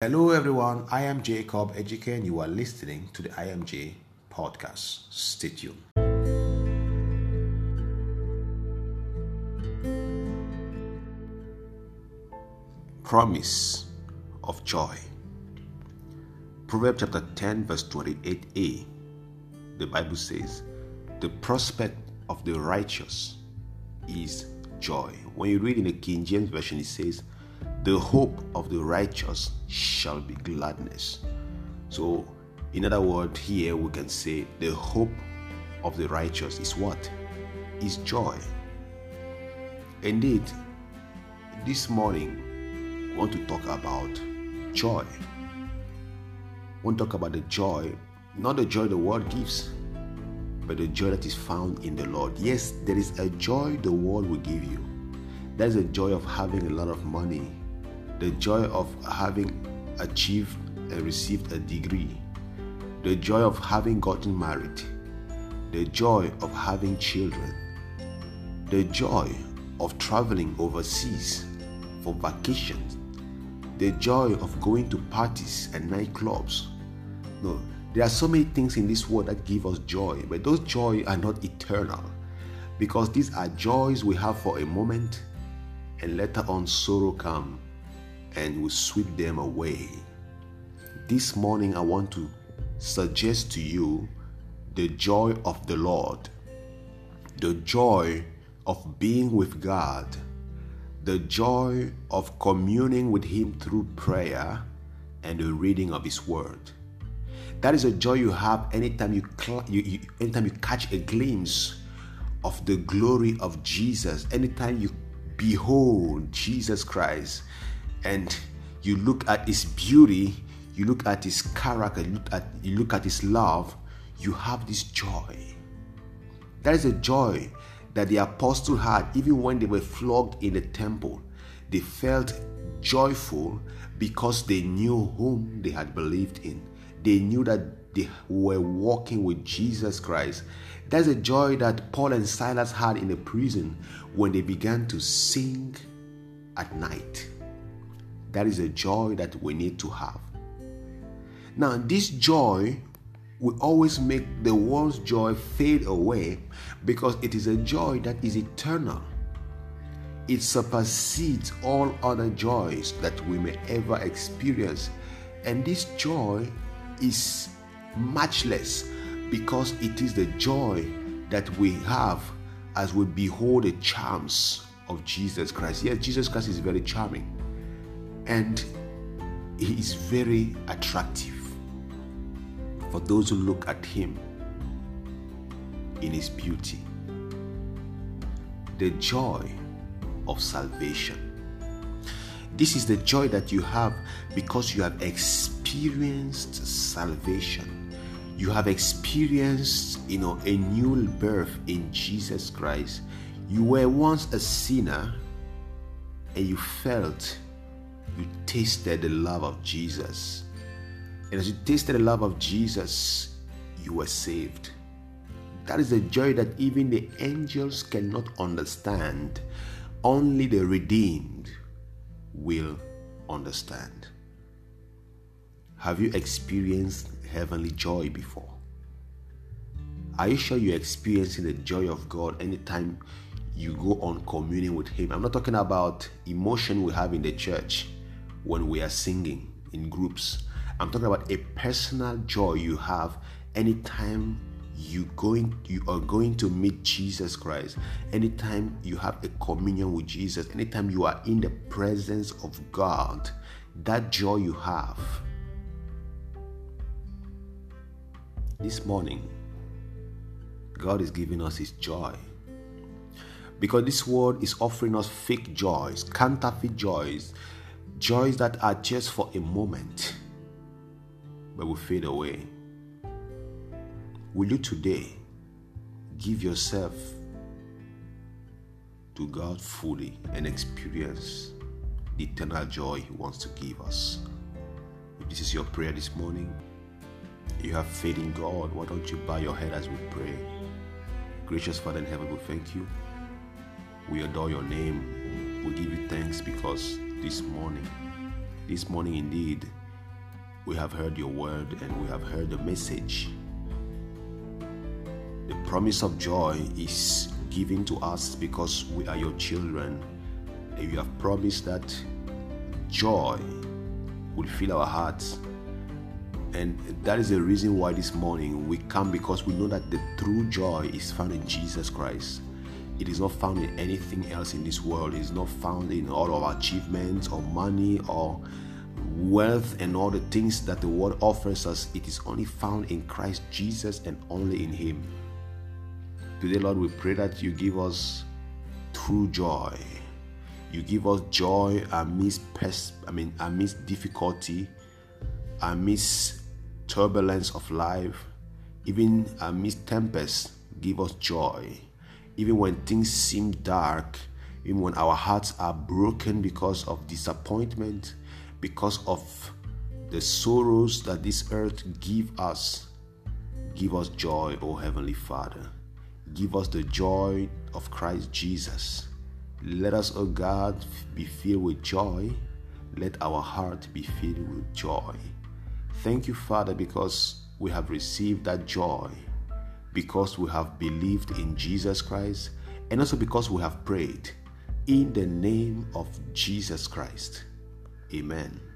Hello, everyone. I am Jacob Ejike, and you are listening to the IMJ podcast. Stay tuned. Promise of joy. Proverbs chapter 10, verse 28a. The Bible says, The prospect of the righteous is joy. When you read in the King James Version, it says, The hope of the righteous shall be gladness. So, in other words, here we can say, The hope of the righteous is what? Is joy. Indeed, this morning, we want to talk about joy. We want to talk about the joy, not the joy the world gives, but the joy that is found in the Lord. Yes, there is a joy the world will give you. There is a joy of having a lot of money, the joy of having achieved and received a degree, the joy of having gotten married, the joy of having children, the joy of traveling overseas for vacations, the joy of going to parties and nightclubs. No, there are so many things in this world that give us joy, but those joy are not eternal because these are joys we have for a moment and later on sorrow come and will sweep them away. This morning I want to suggest to you the joy of the Lord, the joy of being with God, the joy of communing with Him through prayer and the reading of His Word. That is a joy you have anytime you, cl- you, you anytime you catch a glimpse of the glory of Jesus, anytime you behold Jesus Christ and you look at his beauty, you look at his character, you look at, you look at his love, you have this joy. That is a joy that the apostle had even when they were flogged in the temple. They felt joyful because they knew whom they had believed in. They knew that they were walking with Jesus Christ. That's a joy that Paul and Silas had in the prison when they began to sing at night. That is a joy that we need to have. Now, this joy will always make the world's joy fade away because it is a joy that is eternal. It supersedes all other joys that we may ever experience. And this joy is matchless because it is the joy that we have as we behold the charms of Jesus Christ. Yes, Jesus Christ is very charming and he is very attractive for those who look at him in his beauty. The joy of salvation. This is the joy that you have because you have experienced salvation. You have experienced, you know, a new birth in Jesus Christ. You were once a sinner and you felt, you tasted the love of Jesus. And as you tasted the love of Jesus, you were saved. That is a joy that even the angels cannot understand. Only the redeemed will understand. Have you experienced heavenly joy before? Are you sure you're experiencing the joy of God anytime you go on communing with Him? I'm not talking about emotion we have in the church when we are singing in groups. I'm talking about a personal joy you have anytime you going you are going to meet Jesus Christ. Anytime you have a communion with Jesus, anytime you are in the presence of God, that joy you have. This morning, God is giving us His joy. Because this world is offering us fake joys, counterfeit joys, joys that are just for a moment, but will fade away. Will you today give yourself to God fully and experience the eternal joy He wants to give us? If this is your prayer this morning, you have faith in God, why don't you bow your head as we pray? Gracious Father in heaven, we thank you. We adore your name. We give you thanks because this morning, this morning indeed, we have heard your word and we have heard the message. The promise of joy is given to us because we are your children. And you have promised that joy will fill our hearts. And that is the reason why this morning we come because we know that the true joy is found in Jesus Christ. It is not found in anything else in this world. It is not found in all of our achievements or money or wealth and all the things that the world offers us. It is only found in Christ Jesus and only in Him. Today, Lord, we pray that you give us true joy. You give us joy amidst pest, I mean amidst difficulty, amidst turbulence of life, even amidst tempest. Give us joy even when things seem dark, even when our hearts are broken because of disappointment, because of the sorrows that this earth give us, give us joy, O Heavenly Father. Give us the joy of Christ Jesus. Let us, O God, be filled with joy. Let our heart be filled with joy. Thank you, Father, because we have received that joy because we have believed in Jesus Christ and also because we have prayed in the name of Jesus Christ. Amen.